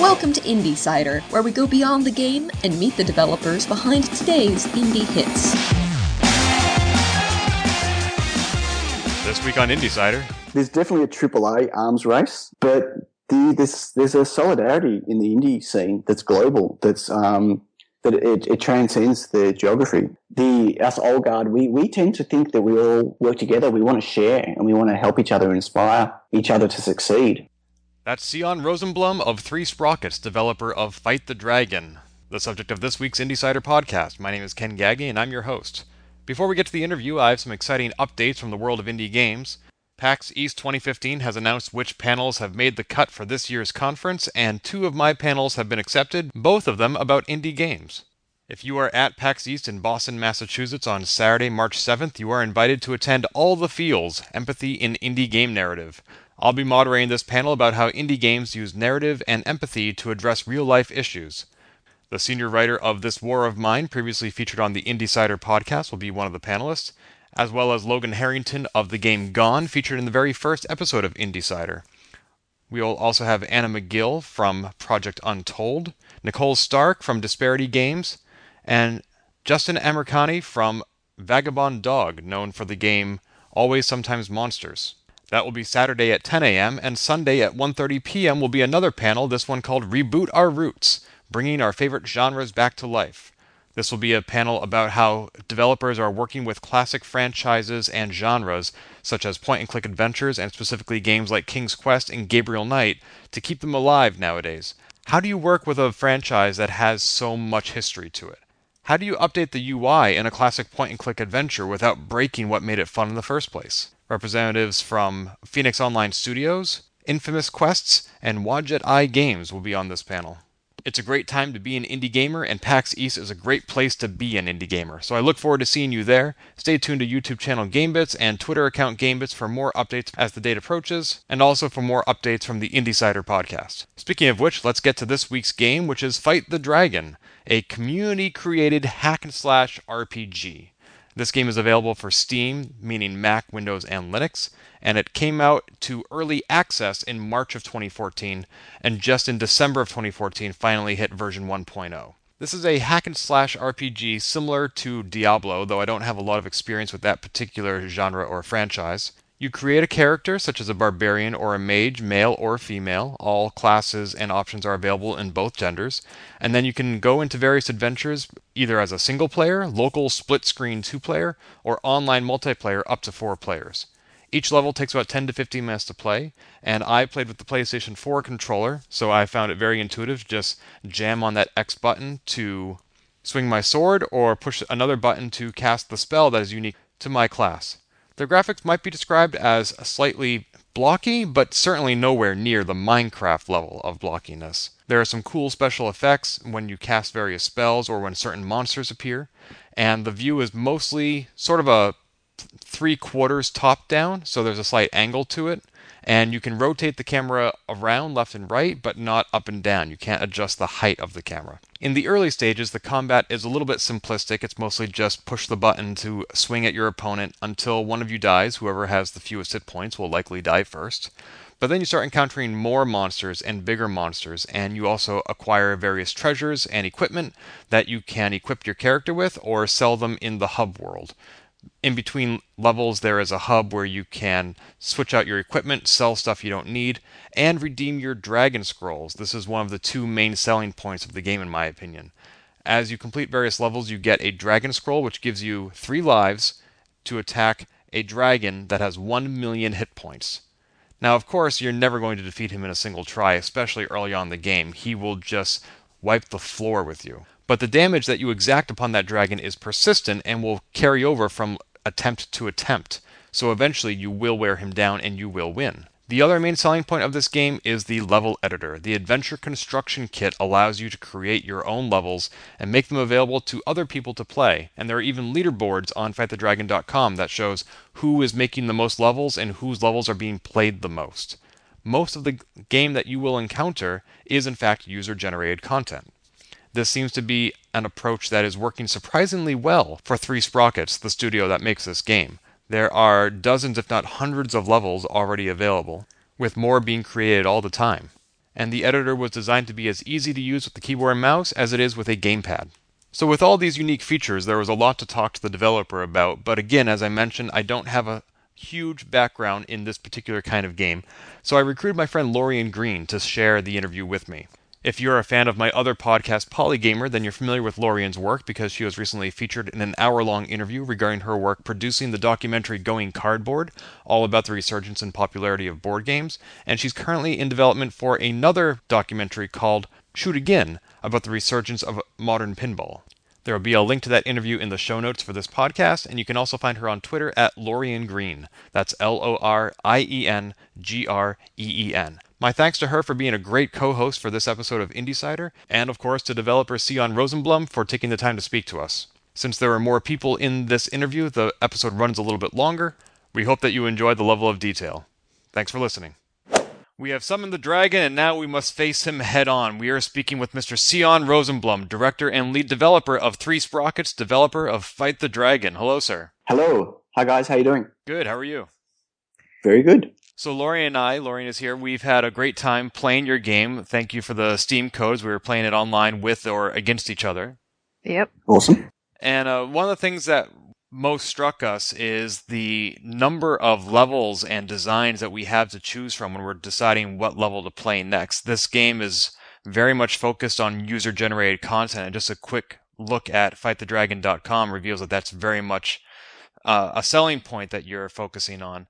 Welcome to Indie Cider, where we go beyond the game and meet the developers behind today's indie hits. This week on Indie Cider, there's definitely a AAA arms race, but the, there's there's a solidarity in the indie scene that's global. That's um, that it, it transcends the geography. The us old guard, we we tend to think that we all work together. We want to share and we want to help each other, inspire each other to succeed. That's Sion Rosenblum of Three Sprockets, developer of Fight the Dragon, the subject of this week's Indie Cider podcast. My name is Ken Gagne, and I'm your host. Before we get to the interview, I have some exciting updates from the world of indie games. PAX East 2015 has announced which panels have made the cut for this year's conference, and two of my panels have been accepted, both of them about indie games. If you are at PAX East in Boston, Massachusetts on Saturday, March 7th, you are invited to attend All the Feels Empathy in Indie Game Narrative. I'll be moderating this panel about how indie games use narrative and empathy to address real life issues. The senior writer of This War of Mine, previously featured on the Indie Cider podcast, will be one of the panelists as well as Logan Harrington of the game Gone, featured in the very first episode of Indie Cider. We will also have Anna McGill from Project Untold, Nicole Stark from Disparity Games, and Justin Amirkhani from Vagabond Dog, known for the game Always Sometimes Monsters. That will be Saturday at 10 a.m. and Sunday at 1:30 p.m. will be another panel, this one called Reboot Our Roots, bringing our favorite genres back to life. This will be a panel about how developers are working with classic franchises and genres, such as point and click adventures and specifically games like King's Quest and Gabriel Knight, to keep them alive nowadays. How do you work with a franchise that has so much history to it? How do you update the UI in a classic point and click adventure without breaking what made it fun in the first place? Representatives from Phoenix Online Studios, Infamous Quests, and Wadjet Eye Games will be on this panel. It's a great time to be an indie gamer, and PAX East is a great place to be an indie gamer. So I look forward to seeing you there. Stay tuned to YouTube channel GameBits and Twitter account GameBits for more updates as the date approaches, and also for more updates from the Indie Cider podcast. Speaking of which, let's get to this week's game, which is Fight the Dragon, a community created hack and slash RPG. This game is available for Steam, meaning Mac, Windows, and Linux, and it came out to early access in March of 2014, and just in December of 2014 finally hit version 1.0. This is a hack and slash RPG similar to Diablo, though I don't have a lot of experience with that particular genre or franchise. You create a character, such as a barbarian or a mage, male or female. All classes and options are available in both genders. And then you can go into various adventures either as a single player, local split screen two player, or online multiplayer up to four players. Each level takes about 10 to 15 minutes to play, and I played with the PlayStation 4 controller, so I found it very intuitive. Just jam on that X button to swing my sword, or push another button to cast the spell that is unique to my class. The graphics might be described as slightly blocky, but certainly nowhere near the Minecraft level of blockiness. There are some cool special effects when you cast various spells or when certain monsters appear, and the view is mostly sort of a three quarters top down, so there's a slight angle to it and you can rotate the camera around left and right, but not up and down. You can't adjust the height of the camera. In the early stages, the combat is a little bit simplistic. It's mostly just push the button to swing at your opponent until one of you dies. Whoever has the fewest hit points will likely die first. But then you start encountering more monsters and bigger monsters, and you also acquire various treasures and equipment that you can equip your character with or sell them in the hub world in between levels, there is a hub where you can switch out your equipment, sell stuff you don't need, and redeem your Dragon Scrolls. This is one of the two main selling points of the game, in my opinion. As you complete various levels, you get a Dragon Scroll, which gives you three lives to attack a dragon that has 1 million hit points. Now, of course, you're never going to defeat him in a single try, especially early on in the game. He will just wipe the floor with you. But the damage that you exact upon that dragon is persistent and will carry over from attempt to attempt. So eventually you will wear him down and you will win. The other main selling point of this game is the level editor. The adventure construction kit allows you to create your own levels and make them available to other people to play. And there are even leaderboards on fightthedragon.com that shows who is making the most levels and whose levels are being played the most. Most of the game that you will encounter is in fact user generated content. This seems to be an approach that is working surprisingly well for Three Sprockets, the studio that makes this game. There are dozens, if not hundreds, of levels already available, with more being created all the time. and the editor was designed to be as easy to use with the keyboard and mouse as it is with a gamepad. So, with all these unique features, there was a lot to talk to the developer about, but again, as I mentioned, I don't have a huge background in this particular kind of game, so I recruited my friend Lorien Green to share the interview with me. If you're a fan of my other podcast, Polygamer, then you're familiar with Lorien's work because she was recently featured in an hour long interview regarding her work producing the documentary Going Cardboard, all about the resurgence and popularity of board games. And she's currently in development for another documentary called Shoot Again about the resurgence of modern pinball. There will be a link to that interview in the show notes for this podcast, and you can also find her on Twitter at Lorien Green. That's L O R I E N G R E E N. My thanks to her for being a great co host for this episode of IndieCider, and of course to developer Sion Rosenblum for taking the time to speak to us. Since there are more people in this interview, the episode runs a little bit longer. We hope that you enjoyed the level of detail. Thanks for listening. We have summoned the dragon, and now we must face him head on. We are speaking with Mr. Sion Rosenblum, director and lead developer of Three Sprockets, developer of Fight the Dragon. Hello, sir. Hello. Hi, guys. How you doing? Good. How are you? Very good. So Lorien and I, Lorien is here. We've had a great time playing your game. Thank you for the Steam codes. We were playing it online with or against each other. Yep. Awesome. And uh, one of the things that most struck us is the number of levels and designs that we have to choose from when we're deciding what level to play next. This game is very much focused on user generated content, and just a quick look at fightthedragon.com reveals that that's very much uh, a selling point that you're focusing on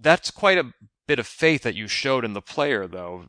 that's quite a bit of faith that you showed in the player, though,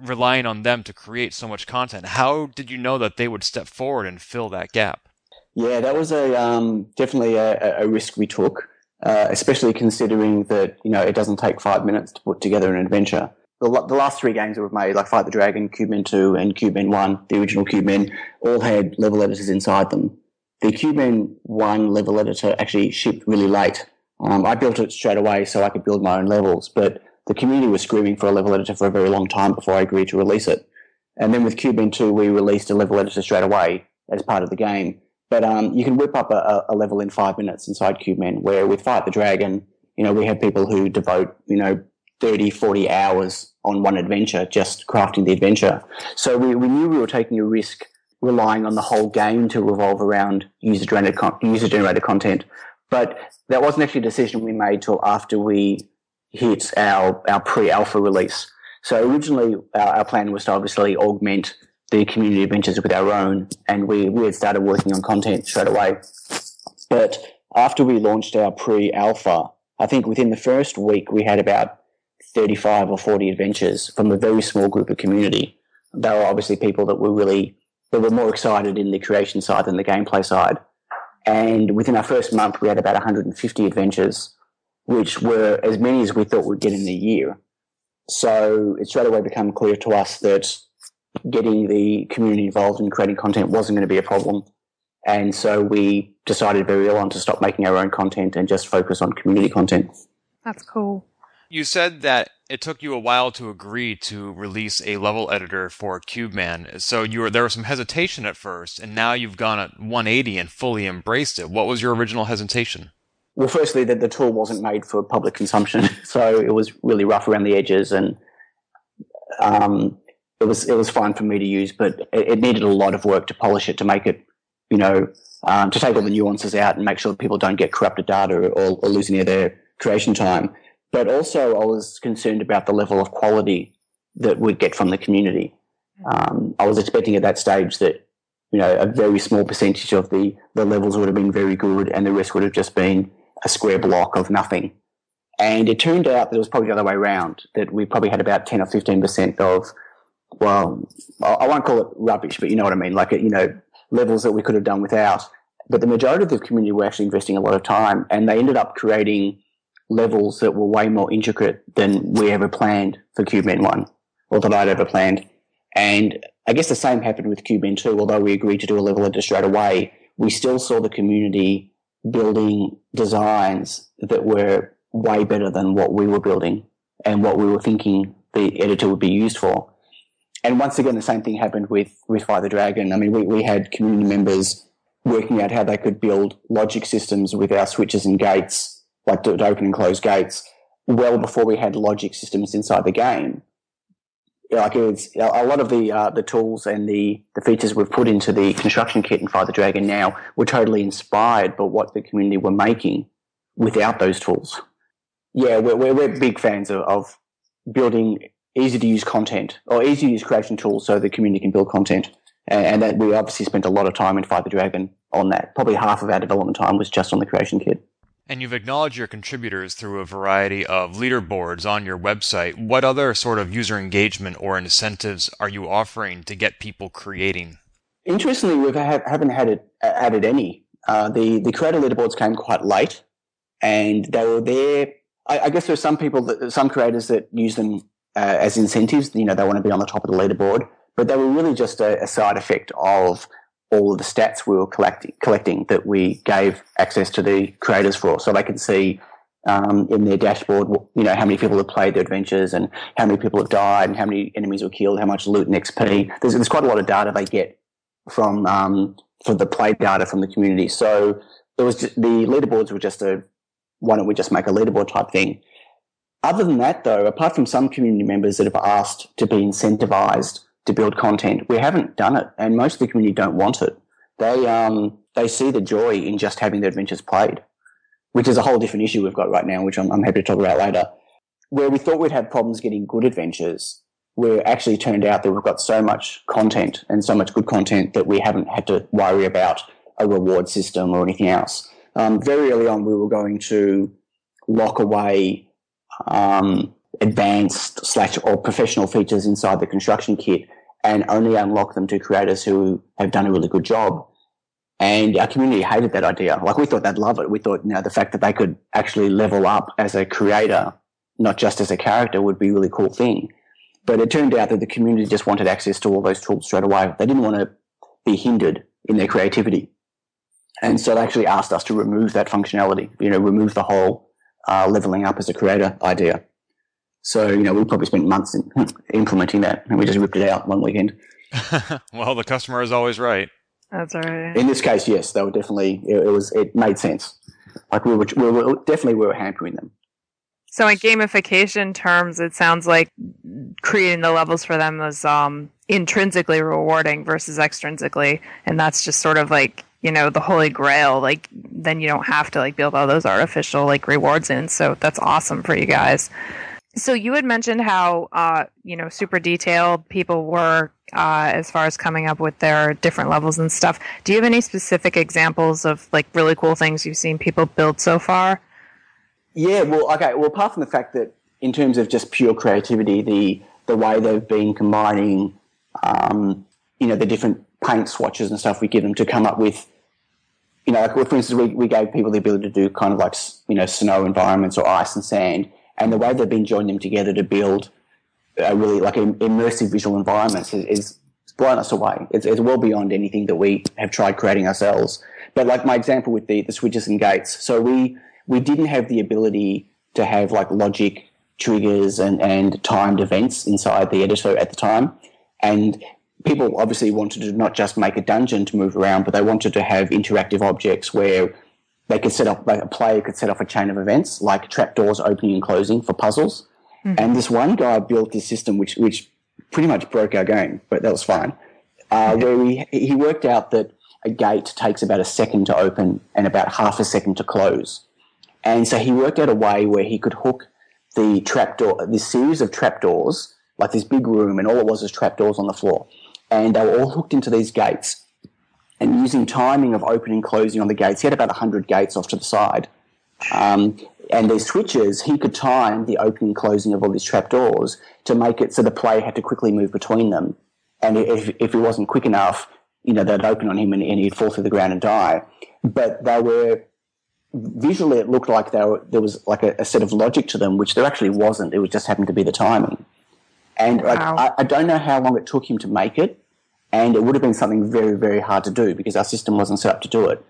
relying on them to create so much content. How did you know that they would step forward and fill that gap? Yeah, that was a um, definitely a, a, risk we took, uh, especially considering that you know it doesn't take five minutes to put together an adventure. The, the last three games that we've made, like Fight the Dragon, Cubemen 2, and Cubemen 1, the original Cubemen, all had level editors inside them. The Cubemen 1 level editor actually shipped really late, um, I built it straight away so I could build my own levels, but the community was screaming for a level editor for a very long time before I agreed to release it. And then with Cubemen 2, we released a level editor straight away as part of the game. But um, you can whip up a, a, level in five minutes inside Cubemen, where with Fight the Dragon, you know, we have people who devote, you know, 30, 40 hours on one adventure, just crafting the adventure. So we, we knew we were taking a risk relying on the whole game to revolve around user generated, con- user generated content but that wasn't actually a decision we made till after we hit our, our pre-alpha release. So originally our, our plan was to obviously augment the community adventures with our own, and we, we had started working on content straight away. But after we launched our pre-alpha, I think within the first week we had about 35 or 40 adventures from a very small group of community. They were obviously people that were really, that were more excited in the creation side than the gameplay side. And within our first month, we had about 150 adventures, which were as many as we thought we'd get in a year. So it straight away became clear to us that getting the community involved in creating content wasn't going to be a problem. And so we decided very early on to stop making our own content and just focus on community content. That's cool. You said that it took you a while to agree to release a level editor for Cubemen. So you were there was some hesitation at first, and now you've gone at 180 and fully embraced it. What was your original hesitation? Well, firstly, that the tool wasn't made for public consumption, so it was really rough around the edges, and um, it was it was fine for me to use, but it, it, needed a lot of work to polish it to make it, you know, um, to take all the nuances out and make sure people don't get corrupted data or, or lose any of their creation time. But also, I was concerned about the level of quality that we'd get from the community. Um, I was expecting at that stage that you know a very small percentage of the the levels would have been very good, and the rest would have just been a square block of nothing. And it turned out that it was probably the other way around. That we probably had about ten or fifteen percent of, well, I won't call it rubbish, but you know what I mean, like you know levels that we could have done without. But the majority of the community were actually investing a lot of time, and they ended up creating levels that were way more intricate than we ever planned for Cubemen 1, or that I'd ever planned. And I guess the same happened with Cubemen 2, although we agreed to do a level editor straight away, we still saw the community building designs that were way better than what we were building and what we were thinking the editor would be used for. And once again, the same thing happened with, with Fight the Dragon. I mean, we, we had community members working out how they could build logic systems with our switches and gates like to, to open and close gates well before we had logic systems inside the game. like it's a lot of the uh, the tools and the, the features we've put into the construction kit in Fight the Dragon now were totally inspired by what the community were making without those tools. Yeah, we're, we're, we're big fans of, of building easy to use content or easy to use creation tools so the community can build content. And, and that we obviously spent a lot of time in Fight the Dragon on that. Probably half of our development time was just on the creation kit. And you've acknowledged your contributors through a variety of leaderboards on your website. What other sort of user engagement or incentives are you offering to get people creating? Interestingly, we haven't had it, added any. Uh, the the creator leaderboards came quite late, and they were there. I, I guess there are some people, that, some creators that use them uh, as incentives. You know, they want to be on the top of the leaderboard, but they were really just a, a side effect of all of the stats we were collecting, collecting that we gave access to the creators for, so they could see um, in their dashboard, you know, how many people have played their adventures and how many people have died and how many enemies were killed, how much loot and XP. There's, there's quite a lot of data they get from um, from the play data from the community. So it was just, the leaderboards were just a why don't we just make a leaderboard type thing. Other than that, though, apart from some community members that have asked to be incentivized to build content. We haven't done it, and most of the community don't want it. They um, they see the joy in just having the adventures played, which is a whole different issue we've got right now, which I'm, I'm happy to talk about later. Where we thought we'd have problems getting good adventures, where actually turned out that we've got so much content and so much good content that we haven't had to worry about a reward system or anything else. Um, very early on, we were going to lock away um, advanced slash or professional features inside the construction kit and only unlock them to creators who have done a really good job. And our community hated that idea. Like we thought they'd love it. We thought, you know, the fact that they could actually level up as a creator, not just as a character, would be a really cool thing. But it turned out that the community just wanted access to all those tools straight away. They didn't want to be hindered in their creativity. And so they actually asked us to remove that functionality, you know, remove the whole uh, leveling up as a creator idea. So, you know, we probably spent months in, implementing that and we just ripped it out one weekend. well, the customer is always right. That's all right. In this case, yes, they were definitely, it, it was, it made sense. Like we were, we were definitely, we were hampering them. So in gamification terms, it sounds like creating the levels for them was um, intrinsically rewarding versus extrinsically, and that's just sort of like you know the holy grail. Like then you don't have to like build all those artificial like rewards in. So that's awesome for you guys. So you had mentioned how uh, you know super detailed people were uh, as far as coming up with their different levels and stuff. Do you have any specific examples of like really cool things you've seen people build so far? Yeah, well, okay. Well, apart from the fact that in terms of just pure creativity, the the way they've been combining, um, you know, the different paint swatches and stuff we give them to come up with, you know, like for instance, we, we gave people the ability to do kind of like you know snow environments or ice and sand and the way they've been joining them together to build a really like immersive visual environments is, is blown us away. It's, it's well beyond anything that we have tried creating ourselves. But like my example with the, the switches and gates. So we, we didn't have the ability to have like logic triggers and, and timed events inside the editor at the time. And people obviously wanted to not just make a dungeon to move around, but they wanted to have interactive objects where they could set up, like a player could set off a chain of events like trapdoors opening and closing for puzzles. Mm-hmm. And this one guy built this system which, which pretty much broke our game, but that was fine. Uh, where he, he worked out that a gate takes about a second to open and about half a second to close. And so he worked out a way where he could hook the trapdoor, this series of trapdoors, like this big room, and all it was was trapdoors on the floor. And they were all hooked into these gates and using timing of opening closing on the gates. He had about 100 gates off to the side. Um, and these switches, he could time the opening and closing of all these trapdoors to make it so the player had to quickly move between them. And if, if it wasn't quick enough, you know, they'd open on him and, and he'd fall through the ground and die. But they were, visually it looked like they were, there was like a, a, set of logic to them, which there actually wasn't. It was just happened to be the timing. And wow. like, I, I, don't know how long it took him to make it, and it would have been something very, very hard to do because our system wasn't set up to do it.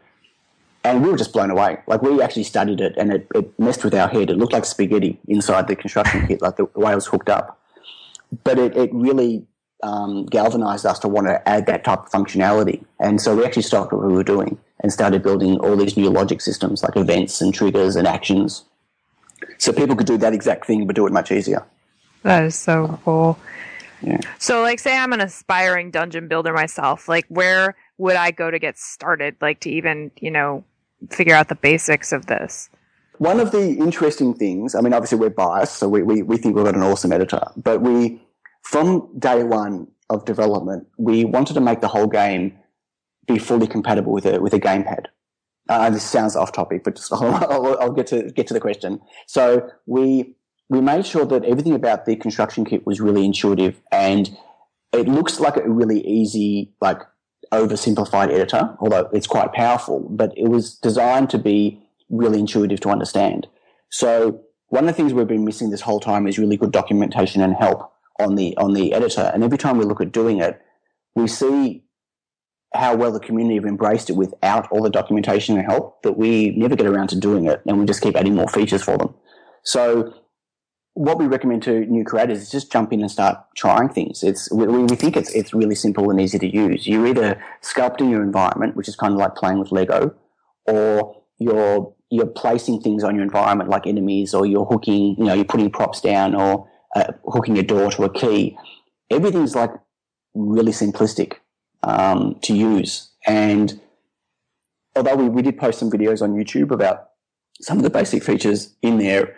And we were just blown away. Like we actually studied it and it, it messed with our head. It looked like spaghetti inside the construction kit, like the, way it was hooked up. But it, it really um, galvanized us to want to add that type of functionality. And so we actually stopped what we were doing and started building all these new logic systems like events and triggers and actions. So people could do that exact thing but do it much easier. That is so cool. Yeah. So, like, say I'm an aspiring dungeon builder myself. Like, where would I go to get started? Like, to even, you know, figure out the basics of this? One of the interesting things, I mean, obviously we're biased, so we, we, we think we've got an awesome editor, but we, from day one of development, we wanted to make the whole game be fully compatible with a, with a gamepad. Uh, this sounds off topic, but just, I'll, I'll, get to get to the question. So we we made sure that everything about the construction kit was really intuitive, and it looks like a really easy, like oversimplified editor, although it's quite powerful. But it was designed to be really intuitive to understand. So one of the things we've been missing this whole time is really good documentation and help on the on the editor. And every time we look at doing it, we see how well the community have embraced it without all the documentation and help that we never get around to doing it and we just keep adding more features for them. So what we recommend to new creators is just jump in and start trying things. It's we, we think it's it's really simple and easy to use. You're either sculpting your environment, which is kind of like playing with Lego, or you're you're placing things on your environment like enemies, or you're hooking, you know, you're putting props down, or uh, hooking a door to a key. Everything's like really simplistic um, to use. And although we, we did post some videos on YouTube about some of the basic features in there,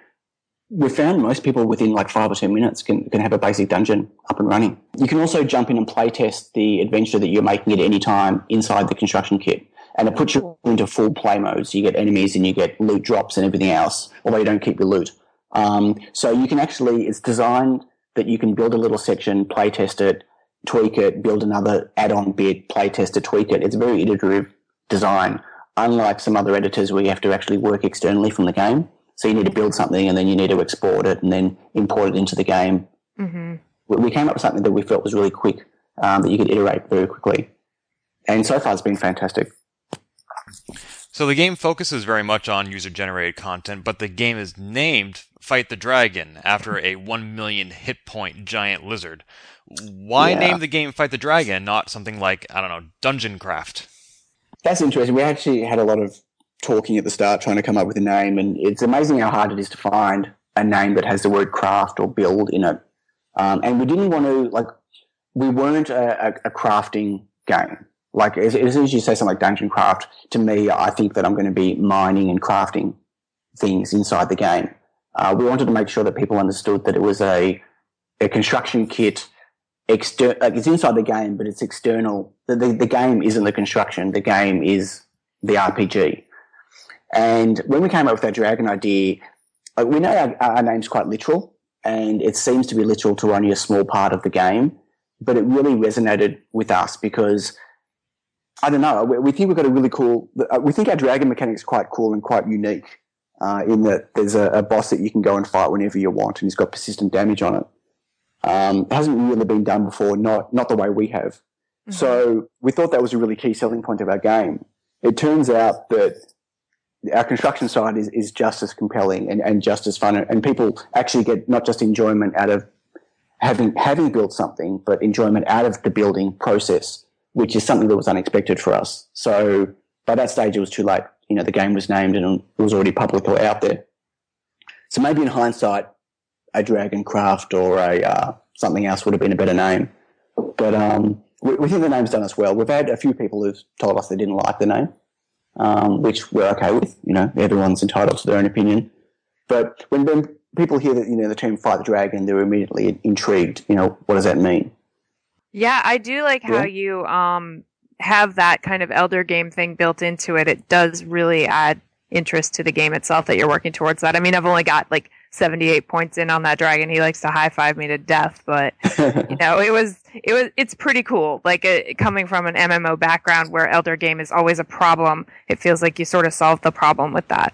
we found most people within like five or 10 minutes can, can have a basic dungeon up and running. You can also jump in and play test the adventure that you're making at any time inside the construction kit. And it puts you into full play mode. So you get enemies and you get loot drops and everything else, although you don't keep your loot. Um, so you can actually, it's designed that you can build a little section, play test it, tweak it, build another add-on bit, play test it, tweak it. It's a very iterative design, unlike some other editors where you have to actually work externally from the game. So you need to build something and then you need to export it and then import it into the game. Mm-hmm. We came up with something that we felt was really quick, um, that you could iterate very quickly. And so far it's been fantastic. So the game focuses very much on user generated content, but the game is named Fight the Dragon after a 1 million hit point giant lizard. Why yeah. name the game Fight the Dragon, not something like, I don't know, Dungeon Craft? That's interesting. We actually had a lot of talking at the start trying to come up with a name, and it's amazing how hard it is to find a name that has the word craft or build in it. Um, and we didn't want to, like, we weren't a, a, a crafting game. Like, as, as, soon as you say something like Dungeon Craft, to me, I think that I'm going to be mining and crafting things inside the game. Uh, we wanted to make sure that people understood that it was a, a construction kit exter- like it's inside the game, but it's external. The, the, the game isn't the construction. The game is the RPG. And when we came up with that dragon idea, like we know our, our name's quite literal and it seems to be literal to only a small part of the game, but it really resonated with us because I don't know. We, we think we've got a really cool, uh, we think our dragon mechanic is quite cool and quite unique. Uh, in that there's a, a, boss that you can go and fight whenever you want, and he's got persistent damage on it. Um, it hasn't really been done before, not not the way we have. Mm-hmm. So we thought that was a really key selling point of our game. It turns out that our construction side is, is just as compelling and, and just as fun, and people actually get not just enjoyment out of having having built something, but enjoyment out of the building process, which is something that was unexpected for us. So by that stage, it was too late. You know, the game was named and it was already publicly out there. So maybe in hindsight, a Dragon Craft or a uh, something else would have been a better name. But um, we, we, think the name's done us well. We've had a few people who've told us they didn't like the name, um, which we're okay with. You know, everyone's entitled to their own opinion. But when, when people hear that you know the term "fight the dragon," they're immediately intrigued. You know, what does that mean? Yeah, I do like how you um, have that kind of elder game thing built into it. It does really add interest to the game itself that you're working towards that. I mean, I've only got like 78 points in on that dragon. He likes to high five me to death, but you know, it was, it was, it's pretty cool. Like uh, coming from an MMO background where elder game is always a problem, it feels like you sort of solved the problem with that.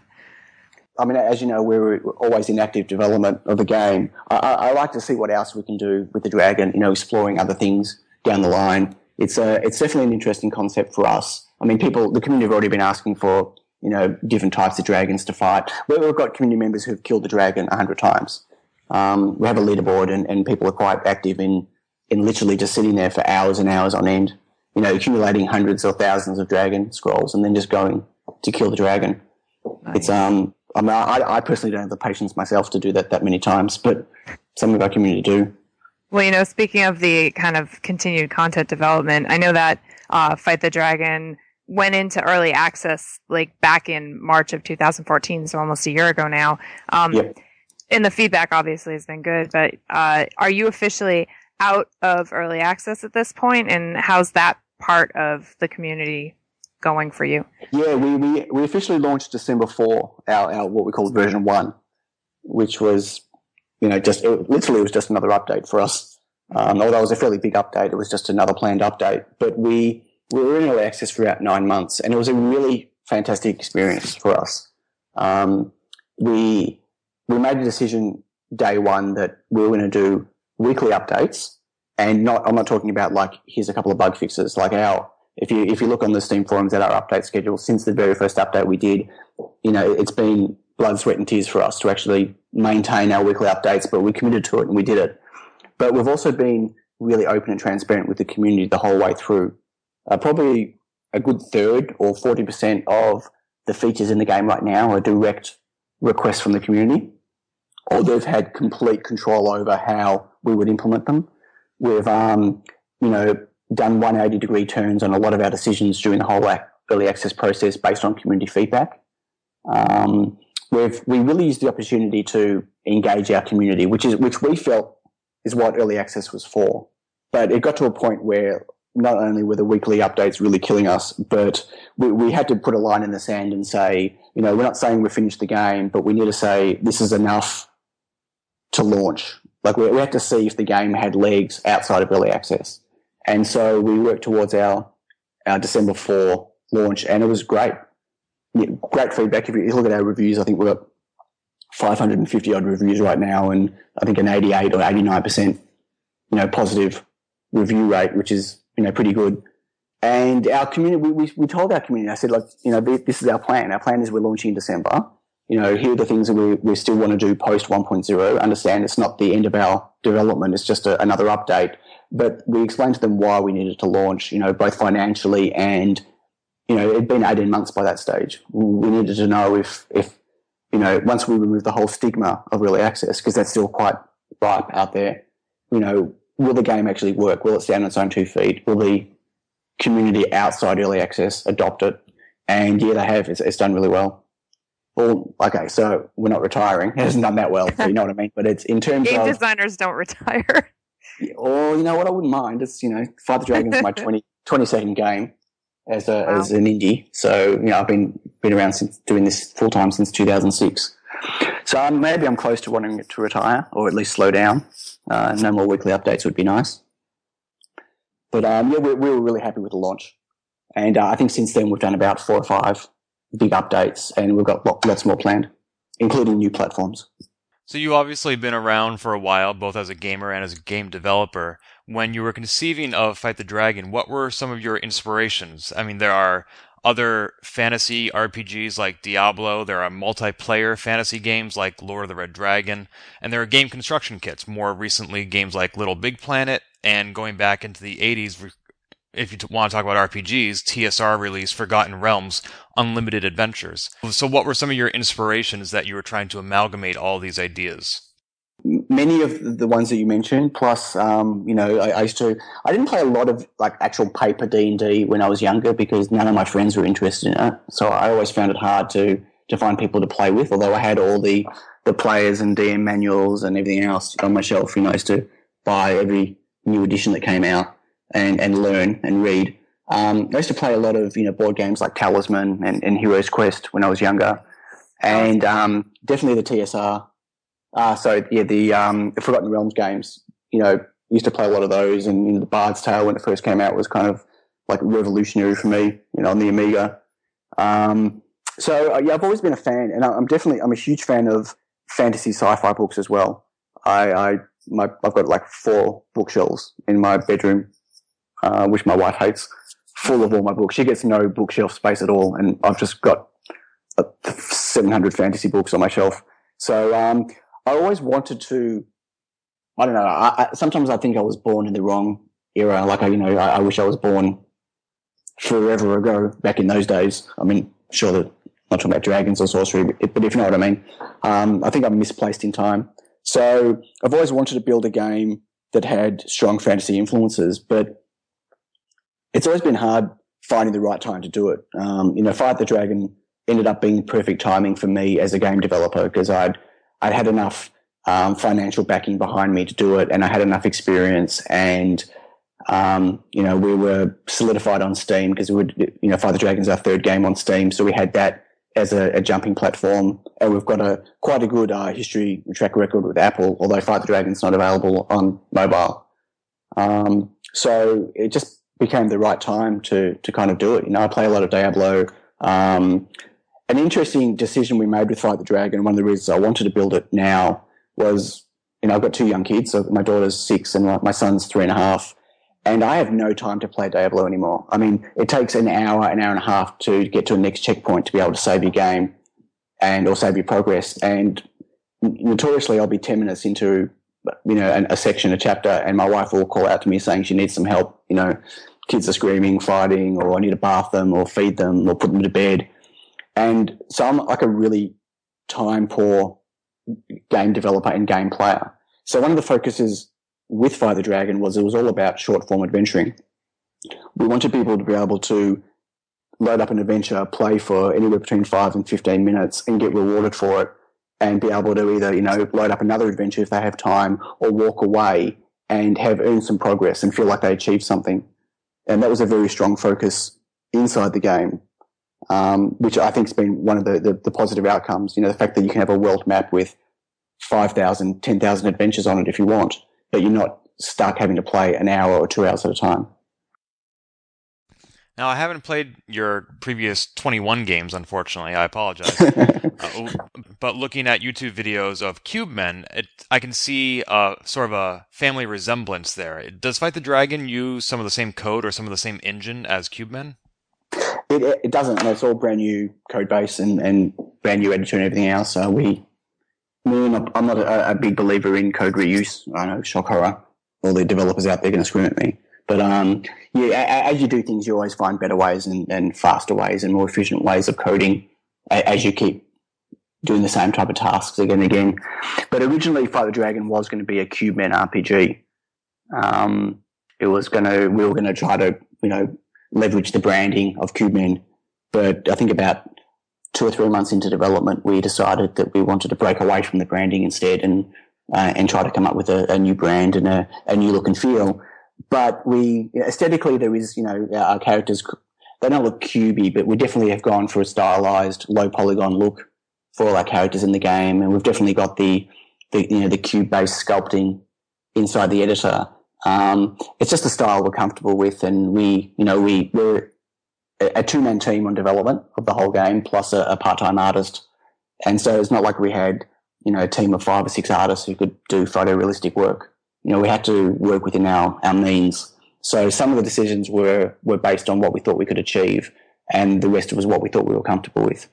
I mean, as you know, we're always in active development of the game. I, I, like to see what else we can do with the dragon. You know, exploring other things down the line. It's a, it's definitely an interesting concept for us. I mean, people, the community have already been asking for you know, different types of dragons to fight. We've got community members who've killed the dragon a hundred times. Um, we have a leaderboard and, and people are quite active in, in literally just sitting there for hours and hours on end, you know, accumulating hundreds or thousands of dragon scrolls and then just going to kill the dragon. Nice. It's, um, I mean, I, I personally don't have the patience myself to do that that many times, but some of our community do. Well, you know, speaking of the kind of continued content development, I know that uh, Fight the Dragon went into early access like back in March of 2014, so almost a year ago now. Um, Yep. And the feedback obviously has been good, but uh, are you officially out of early access at this point, and how's that part of the community going for you? Yeah, we, we, we officially launched December 4, our, our what we call version 1, which was, you know, just, it, literally it was just another update for us. Um, although it was a fairly big update, it was just another planned update. But we, we were in early access for about nine months, and it was a really fantastic experience for us. Um, we, we made a decision day one that we were going to do weekly updates and not, I'm not talking about like, here's a couple of bug fixes. Like our, if you, if you look on the Steam forums at our update schedule, since the very first update we did, you know, it's been blood, sweat and tears for us to actually maintain our weekly updates, but we committed to it and we did it. But we've also been really open and transparent with the community the whole way through. Uh, probably a good third or 40% of the features in the game right now are direct requests from the community or they've had complete control over how we would implement them. We've, um, you know, done 180 degree turns on a lot of our decisions during the whole early access process based on community feedback. Um, we've, we really used the opportunity to engage our community, which is, which we felt is what early access was for. But it got to a point where not only were the weekly updates really killing us, but we, we had to put a line in the sand and say, you know, we're not saying we've finished the game, but we need to say this is enough to launch. Like we, we had to see if the game had legs outside of early access. And so we worked towards our, our December 4 launch and it was great. Yeah, great feedback. If you look at our reviews, I think we've got 550 odd reviews right now and I think an 88 or 89%, you know, positive review rate, which is, you know, pretty good. And our community, we, we, we told our community, I said, like, you know, this, is our plan. Our plan is we're launching in December. You know, here are the things that we, we still want to do post 1.0. Understand it's not the end of our development. It's just a, another update. But we explained to them why we needed to launch, you know, both financially and, you know, it'd been 18 months by that stage. We needed to know if, if, you know, once we remove the whole stigma of early access, because that's still quite ripe out there, you know, will the game actually work? Will it stand on its own two feet? Will the community outside early access adopt it? And yeah, they have. It's, it's done really well. Well, okay, so we're not retiring. It hasn't done that well, you know what I mean? But it's in terms Game of, game designers don't retire. or you know what, I wouldn't mind. It's you know, Fight the Dragon's my 20, 22nd game as a Wow. as an indie. So you know, I've been been around since doing this full time since two thousand six. So um, maybe I'm close to wanting to retire, or at least slow down. Uh, no more weekly updates would be nice. But um, yeah, we, we were really happy with the launch, and uh, I think since then we've done about four or five big updates, and we've got lots more planned, including new platforms. So you obviously been around for a while, both as a gamer and as a game developer. When you were conceiving of Fight the Dragon, what were some of your inspirations? I mean, there are other fantasy RPGs like Diablo, there are multiplayer fantasy games like Lord of the Red Dragon, and there are game construction kits, more recently games like Little Big Planet, and going back into the 80s, if you want to talk about RPGs, TSR released Forgotten Realms Unlimited Adventures. So what were some of your inspirations that you were trying to amalgamate all these ideas? Many of the ones that you mentioned, plus, um, you know, I, I used to, I didn't play a lot of like actual paper D and D when I was younger because none of my friends were interested in it. So I always found it hard to to find people to play with. Although I had all the the players and DM manuals and everything else on my shelf, you know, I used to buy every new edition that came out and and learn and read. Um, I used to play a lot of you know board games like Talisman and, and Heroes Quest when I was younger, and um, definitely the TSR. Uh, so yeah, the um, Forgotten Realms games. You know, used to play a lot of those, and you know, the Bard's Tale when it first came out was kind of like revolutionary for me. You know, on the Amiga. Um, so uh, yeah, I've always been a fan, and I'm definitely I'm a huge fan of fantasy sci-fi books as well. I, I my I've got like four bookshelves in my bedroom, uh, which my wife hates, full of all my books. She gets no bookshelf space at all, and I've just got uh, 700 fantasy books on my shelf. So um, I always wanted to. I don't know. I, I, sometimes I think I was born in the wrong era. Like I, you know, I, I wish I was born forever ago, back in those days. I mean, sure that I'm not talking about dragons or sorcery, but, if you know what I mean, um, I think I'm misplaced in time. So I've always wanted to build a game that had strong fantasy influences, but it's always been hard finding the right time to do it. Um, you know, Fight the Dragon ended up being perfect timing for me as a game developer because I'd I'd had enough um, financial backing behind me to do it, and I had enough experience, and um, you know we were solidified on Steam because we would you know the Dragon's our third game on Steam, so we had that as a, a jumping platform, and we've got a quite a good uh, history track record with Apple, although the Dragon's not available on mobile. Um, so it just became the right time to to kind of do it. You know, I play a lot of Diablo. Um, an interesting decision we made with Fight the Dragon. One of the reasons I wanted to build it now was, you know, I've got two young kids. So my daughter's six and my son's three and a half. And I have no time to play Diablo anymore. I mean, it takes an hour, an hour and a half to get to a next checkpoint to be able to save your game and or save your progress. And notoriously, I'll be 10 minutes into, you know, a section, a chapter, and my wife will call out to me saying she needs some help. You know, kids are screaming, fighting, or I need to bath them or feed them or put them to bed. And so I'm like a really time poor game developer and game player. So one of the focuses with Fight the Dragon was it was all about short form adventuring. We wanted people to be able to load up an adventure, play for anywhere between five and 15 minutes and get rewarded for it and be able to either, you know, load up another adventure if they have time or walk away and have earned some progress and feel like they achieved something. And that was a very strong focus inside the game, um, which I think has been one of the, the, the positive outcomes. You know, the fact that you can have a world map with 5,000, 10,000 adventures on it if you want but you're not stuck having to play an hour or two hours at a time. Now, I haven't played your previous 21 games, unfortunately. I apologize. uh, but looking at YouTube videos of Cubemen, it, I can see uh, sort of a family resemblance there. Does Fight the Dragon use some of the same code or some of the same engine as Cubemen? It, it doesn't. It's all brand new code base and, and brand new editor and everything else. So we I'm not, I'm not a, a, big believer in code reuse. I know, shock horror. All the developers out there going to scream at me. But um, yeah, as you do things, you always find better ways and, and faster ways and more efficient ways of coding as you keep doing the same type of tasks again and again. But originally, Fight the Dragon was going to be a Cubemen RPG. Um, it was going to, we were going to try to, you know, leverage the branding of Cubemen. But I think about two or three months into development, we decided that we wanted to break away from the branding instead and uh, and try to come up with a, a new brand and a, a, new look and feel. But we aesthetically, there is you know our characters they don't look cubey, but we definitely have gone for a stylized, low polygon look for all our characters in the game, and we've definitely got the the you know the cube based sculpting inside the editor. Um, it's just a style we're comfortable with, and we you know we we're a two man team on development of the whole game, plus a, a part time artist. And so it's not like we had, you know, a team of five or six artists who could do photorealistic work. You know, we had to work within our, our means. So some of the decisions were, were based on what we thought we could achieve, and the rest was what we thought we were comfortable with.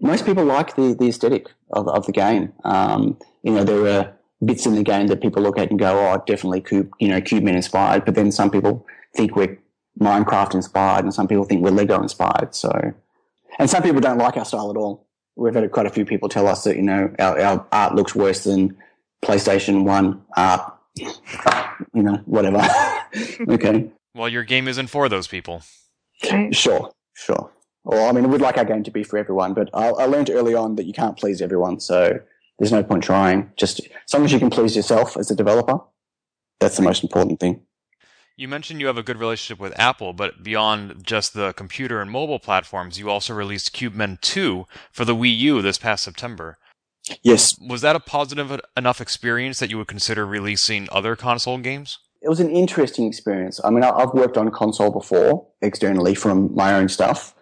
Most people like the, the aesthetic of, of the game. Um, you know, there are bits in the game that people look at and go, oh, definitely Cube, you know, Cubemen inspired. But then some people think we're Minecraft inspired, and some people think we're Lego inspired. So, and some people don't like our style at all. We've had quite a few people tell us that you know our, our art looks worse than PlayStation One art. You know, whatever. okay. Well, your game isn't for those people. Sure, sure. Well, I mean, we'd like our game to be for everyone, but I, I learned early on that you can't please everyone, so there's no point trying. Just as long as you can please yourself as a developer, that's the most important thing. You mentioned you have a good relationship with Apple, but beyond just the computer and mobile platforms, you also released Cubemen 2 for the Wii U this past September. Yes. Was that a positive enough experience that you would consider releasing other console games? It was an interesting experience. I mean, I've worked on console before externally from my own stuff,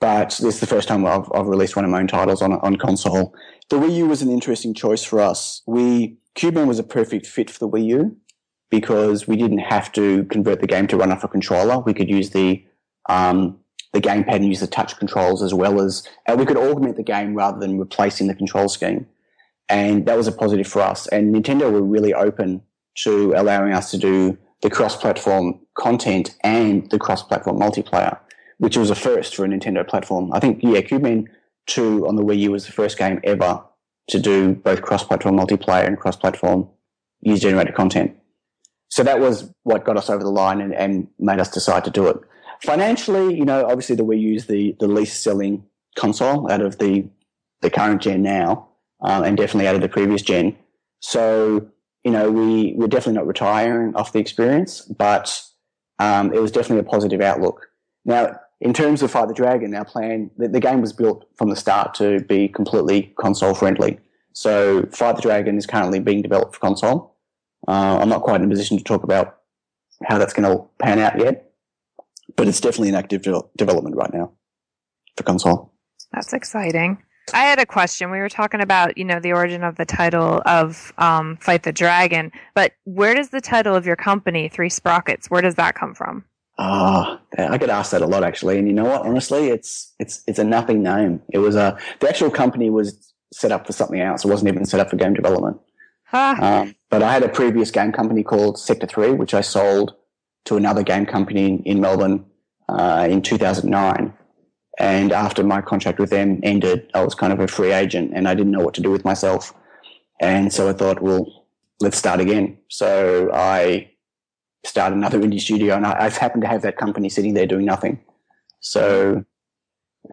but this is the first time I've, I've released one of my own titles on, on console. The Wii U was an interesting choice for us. We, Cubemen was a perfect fit for the Wii U because we didn't have to convert the game to run off a controller. We could use the um, the gamepad and use the touch controls as well as, and we could augment the game rather than replacing the control scheme. And that was a positive for us. And Nintendo were really open to allowing us to do the cross-platform content and the cross-platform multiplayer, which was a first for a Nintendo platform. I think, yeah, Cubemen 2 on the Wii U was the first game ever to do both cross-platform multiplayer and cross-platform user-generated content. so that was what got us over the line and, and made us decide to do it. Financially, you know, obviously the Wii U is the, the least selling console out of the, the current gen now, um, and definitely out of the previous gen. So, you know, we, we're definitely not retiring off the experience, but um, it was definitely a positive outlook. Now, in terms of Fight the Dragon, our plan, the, the, game was built from the start to be completely console friendly. So Fight the Dragon is currently being developed for console. Uh, I'm not quite in a position to talk about how that's going to pan out yet, but it's definitely an active de- development right now for console. That's exciting. I had a question. We were talking about, you know, the origin of the title of um, Fight the Dragon, but where does the title of your company, Three Sprockets, where does that come from? Ah, oh, I get asked that a lot actually, and you know what? Honestly, it's it's it's a nothing name. It was a the actual company was set up for something else. It wasn't even set up for game development. Huh. Um, but I had a previous game company called Sector Three, which I sold to another game company in, in Melbourne uh, in 2009. And after my contract with them ended, I was kind of a free agent, and I didn't know what to do with myself. And so I thought, well, let's start again. So I start another indie studio, and I, have happened to have that company sitting there doing nothing. So,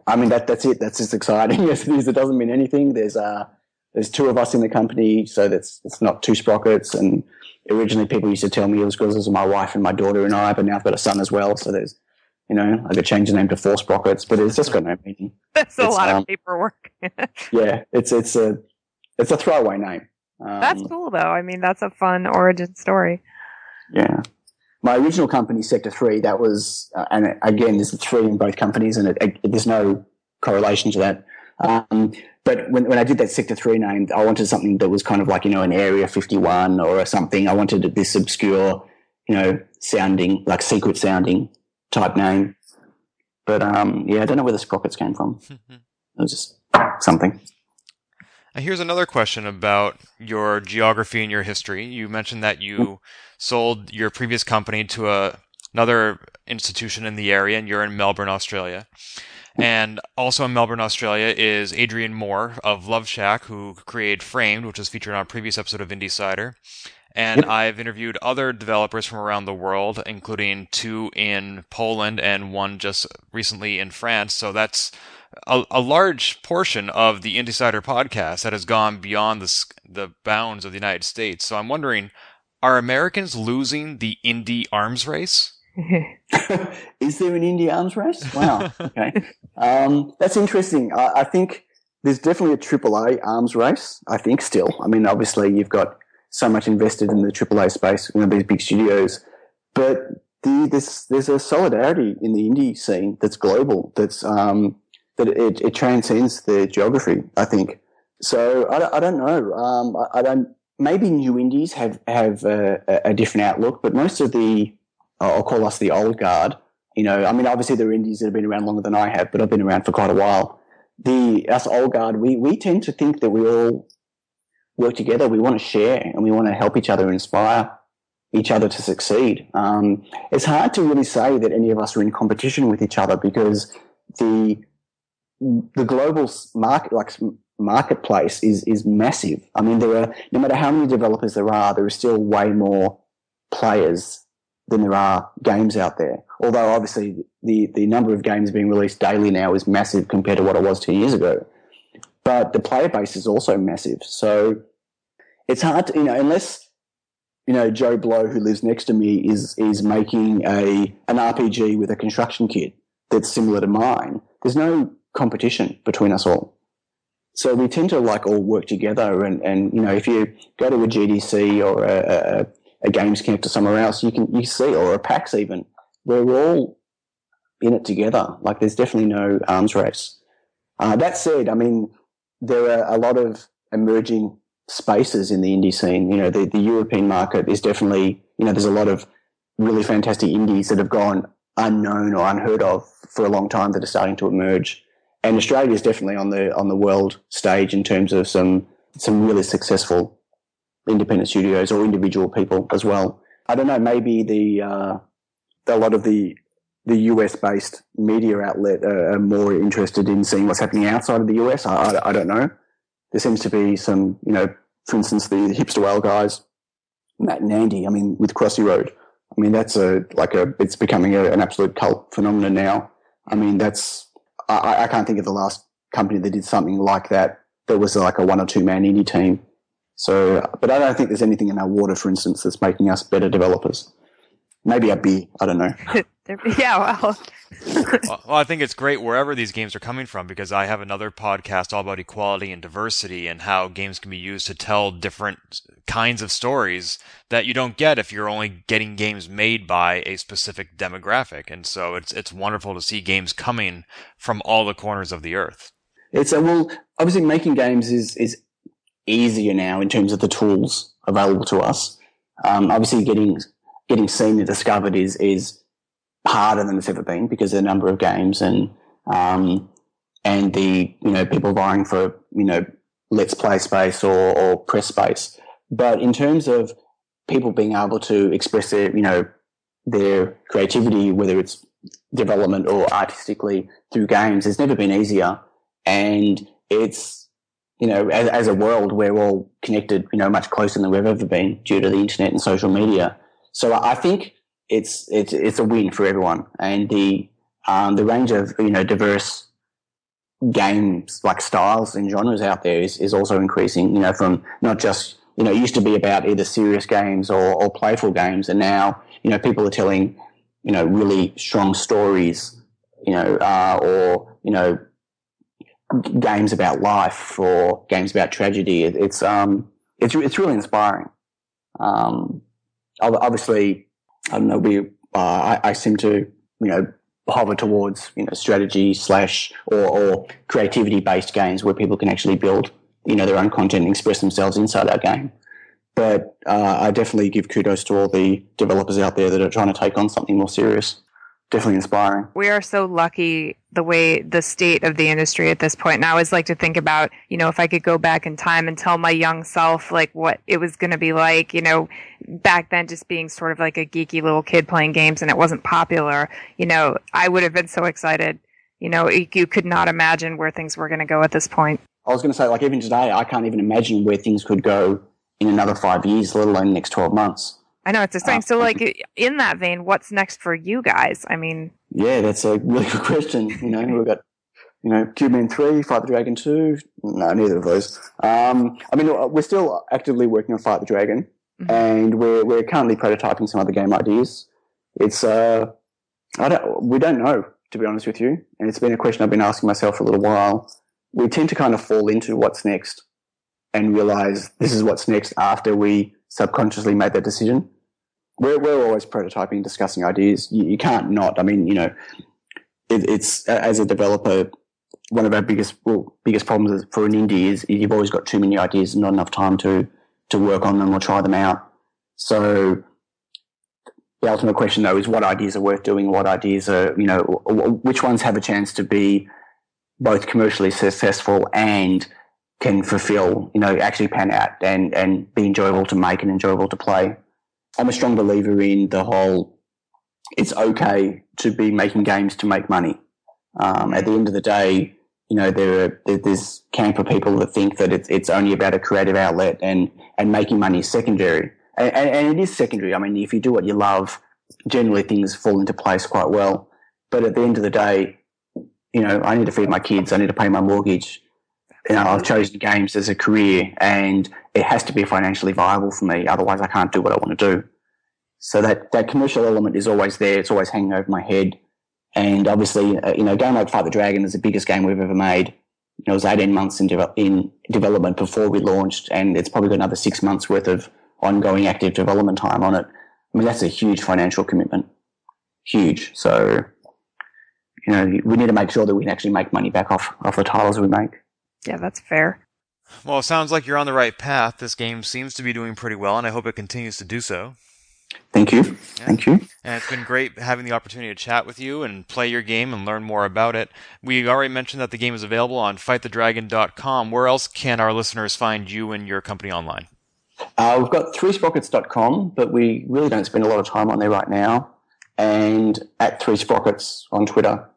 I mean, that that's it. That's just exciting. Yes, it is. It doesn't mean anything. There's uh, there's two of us in the company, so that's it's not two sprockets. And originally, people used to tell me it was because it was my wife and my daughter and I, but now I've got a son as well. So there's, you know, I could change the name to Four Sprockets, but it's just got no meaning. That's a it's, lot um, of paperwork. yeah, it's it's a it's a throwaway name. Um, that's cool, though. I mean, that's a fun origin story. Yeah my original company, Sector Three, that was, uh, and again, there's three in both companies, and it, it, there's no correlation to that. Um, but when, when I did that Sector 3 name, I wanted something that was kind of like, you know, an Area 51 or something. I wanted this obscure, you know, sounding, like secret sounding type name. But um, yeah, I don't know where the sprockets came from. it was just something. And here's another question about your geography and your history. You mentioned that you sold your previous company to a, another institution in the area, and you're in Melbourne, Australia. And also in Melbourne, Australia is Adrian Moore of Loveshack, who created Framed, which was featured on a previous episode of Indiecider. And yep. I've interviewed other developers from around the world, including two in Poland and one just recently in France. So that's a, a large portion of the Indiecider podcast that has gone beyond the the bounds of the United States. So I'm wondering, are Americans losing the indie arms race? Is there an indie arms race? Wow. Okay, um, that's interesting. I, I, think there's definitely a AAA arms race. I think still. I mean, obviously you've got so much invested in the AAA space, you know, these big studios, but the, there's there's a solidarity in the indie scene that's global. That's um, that it, it transcends the geography. I think so. I, I don't know. Um, I, I, don't. Maybe new indies have have a, a, different outlook, but most of the I'll call us the old guard. You know, I mean, obviously there are indies that have been around longer than I have, but I've been around for quite a while. The us old guard, we we tend to think that we all work together. We want to share and we want to help each other, inspire each other to succeed. Um, it's hard to really say that any of us are in competition with each other because the the global market, like marketplace, is is massive. I mean, there are no matter how many developers there are, there are still way more players than there are games out there. Although obviously the the number of games being released daily now is massive compared to what it was ten years ago. But the player base is also massive. So it's hard to you know unless you know Joe Blow who lives next to me is is making a an RPG with a construction kit that's similar to mine. There's no competition between us all. So we tend to like all work together and, and you know, if you go to a GDC or a, a, a Games Connect or somewhere else, you can, you see, or a PAX even, we're all in it together. Like there's definitely no arms race. Uh, that said, I mean, there are a lot of emerging spaces in the indie scene. You know, the, the European market is definitely, you know, there's a lot of really fantastic indies that have gone unknown or unheard of for a long time that are starting to emerge and Australia is definitely on the on the world stage in terms of some some really successful independent studios or individual people as well. I don't know, maybe the uh, a lot of the the US based media outlet are, more interested in seeing what's happening outside of the US. I, I, I, don't know. There seems to be some, you know, for instance, the hipster whale guys Matt and Andy. I mean, with Crossy Road. I mean, that's a like a it's becoming a, an absolute cult phenomenon now. I mean, that's I, I can't think of the last company that did something like that. That was like a one or two man indie team. So, but I don't think there's anything in our water, for instance, that's making us better developers. Maybe a beer. I don't know. yeah, well. well, I think it's great wherever these games are coming from because I have another podcast all about equality and diversity and how games can be used to tell different kinds of stories that you don't get if you're only getting games made by a specific demographic. And so it's it's wonderful to see games coming from all the corners of the earth. It's a, well, obviously making games is is easier now in terms of the tools available to us. Um, obviously, getting getting seen and discovered is is harder than it's ever been because of the number of games and um, and the you know people vying for you know let's play space or, or press space. But in terms of people being able to express their you know their creativity, whether it's development or artistically through games, it's never been easier. And it's you know as, as a world we're all connected you know much closer than we've ever been due to the internet and social media. So I think it's it's it's a win for everyone, and the um, the range of you know diverse games like styles and genres out there is, is also increasing. You know, from not just you know it used to be about either serious games or, or playful games, and now you know people are telling you know really strong stories. You know, uh, or you know games about life or games about tragedy. It, it's um it's it's really inspiring. Um, obviously, I don't know, we, uh, I, I, seem to, you know, hover towards, you know, strategy slash or, or creativity based games where people can actually build, you know, their own content and express themselves inside our game. But uh, I definitely give kudos to all the developers out there that are trying to take on something more serious definitely inspiring. We are so lucky the way the state of the industry at this point. Now, I always like to think about, you know, if I could go back in time and tell my young self like what it was going to be like, you know, back then just being sort of like a geeky little kid playing games and it wasn't popular, you know, I would have been so excited. You know, you could not imagine where things were going to go at this point. I was going to say, like, even today, I can't even imagine where things could go in another five years, let alone the next 12 months. I know it's exciting. Uh, so, like in that vein, what's next for you guys? I mean, yeah, that's a really good question. You know, we've got you know Cubemen three, Fight the Dragon two. No, neither of those. Um, I mean, we're still actively working on Fight the Dragon, mm-hmm. and we're we're currently prototyping some other game ideas. It's uh, I don't we don't know to be honest with you, and it's been a question I've been asking myself for a little while. We tend to kind of fall into what's next and realize this is what's next after we subconsciously made that decision. We're, we're always prototyping, discussing ideas. You, you can't not. I mean, you know, it, it's as a developer, one of our biggest well, biggest problems for an indie is you've always got too many ideas and not enough time to to work on them or try them out. So the ultimate question though is what ideas are worth doing, what ideas are, you know, which ones have a chance to be both commercially successful and can fulfill, you know, actually pan out and, and be enjoyable to make and enjoyable to play. I'm a strong believer in the whole it's okay to be making games to make money. Um, at the end of the day, you know, there are, there's camp of people that think that it's, it's only about a creative outlet and, and making money is secondary. And, and, and it is secondary. I mean, if you do what you love, generally things fall into place quite well. But at the end of the day, you know, I need to feed my kids. I need to pay my mortgage you know, I've chosen games as a career and it has to be financially viable for me. Otherwise I can't do what I want to do. So that, that commercial element is always there. It's always hanging over my head. And obviously, uh, you know, a game like the Dragon is the biggest game we've ever made. It was 18 months in, de- in development before we launched, and it's probably got another six months worth of ongoing active development time on it. I mean, that's a huge financial commitment. Huge. So, you know, we need to make sure that we can actually make money back off, off the titles we make. Yeah, that's fair. Well, it sounds like you're on the right path. This game seems to be doing pretty well, and I hope it continues to do so. Thank you. Yeah. Thank you. And it's been great having the opportunity to chat with you and play your game and learn more about it. We already mentioned that the game is available on fightthedragon.com. Where else can our listeners find you and your company online? Uh, we've got threesprockets.com, but we really don't spend a lot of time on there right now. And at Three Sprockets on Twitter.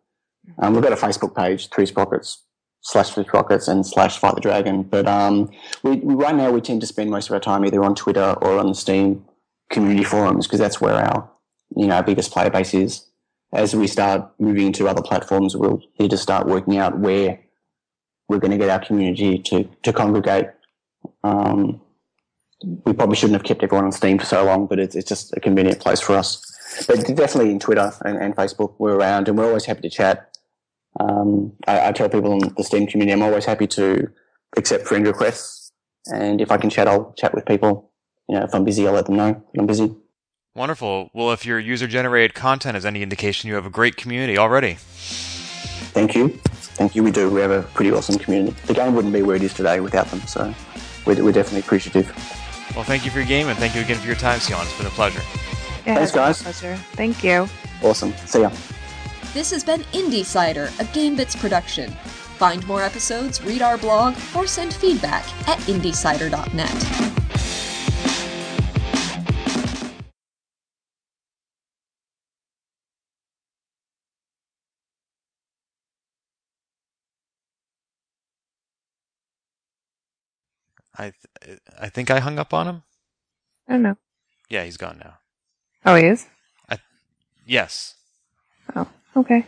Um, we've got a Facebook page, Three Sprockets slash Three Sprockets and slash Fight the Dragon. But um, we, right now we tend to spend most of our time either on Twitter or on the Steam community forums because that's where our you know our biggest player base is. As we start moving to other platforms, we'll need to start working out where we're going to get our community to to congregate. Um, we probably shouldn't have kept everyone on Steam for so long, but it's, it's just a convenient place for us. But definitely in Twitter and, and Facebook, we're around and we're always happy to chat. Um, I, I, tell people in the Steam community, I'm always happy to accept friend requests. And if I can chat, I'll chat with people. You know, if I'm busy, I'll let them know that I'm busy. Wonderful. Well, if your user generated content is any indication, you have a great community already. Thank you. Thank you. We do. We have a pretty awesome community. The game wouldn't be where it is today without them. So we're, we're definitely appreciative. Well, thank you for your game and thank you again for your time, Sion. It's been a pleasure. Yeah, Thanks, guys. pleasure. Thank you. Awesome. See ya. This has been IndieCider, a GameBits production. Find more episodes, read our blog, or send feedback at indiecider.net. I th- I think I hung up on him. Oh, I don't know. Yeah, he's gone now. Oh, he is? Yes. Okay.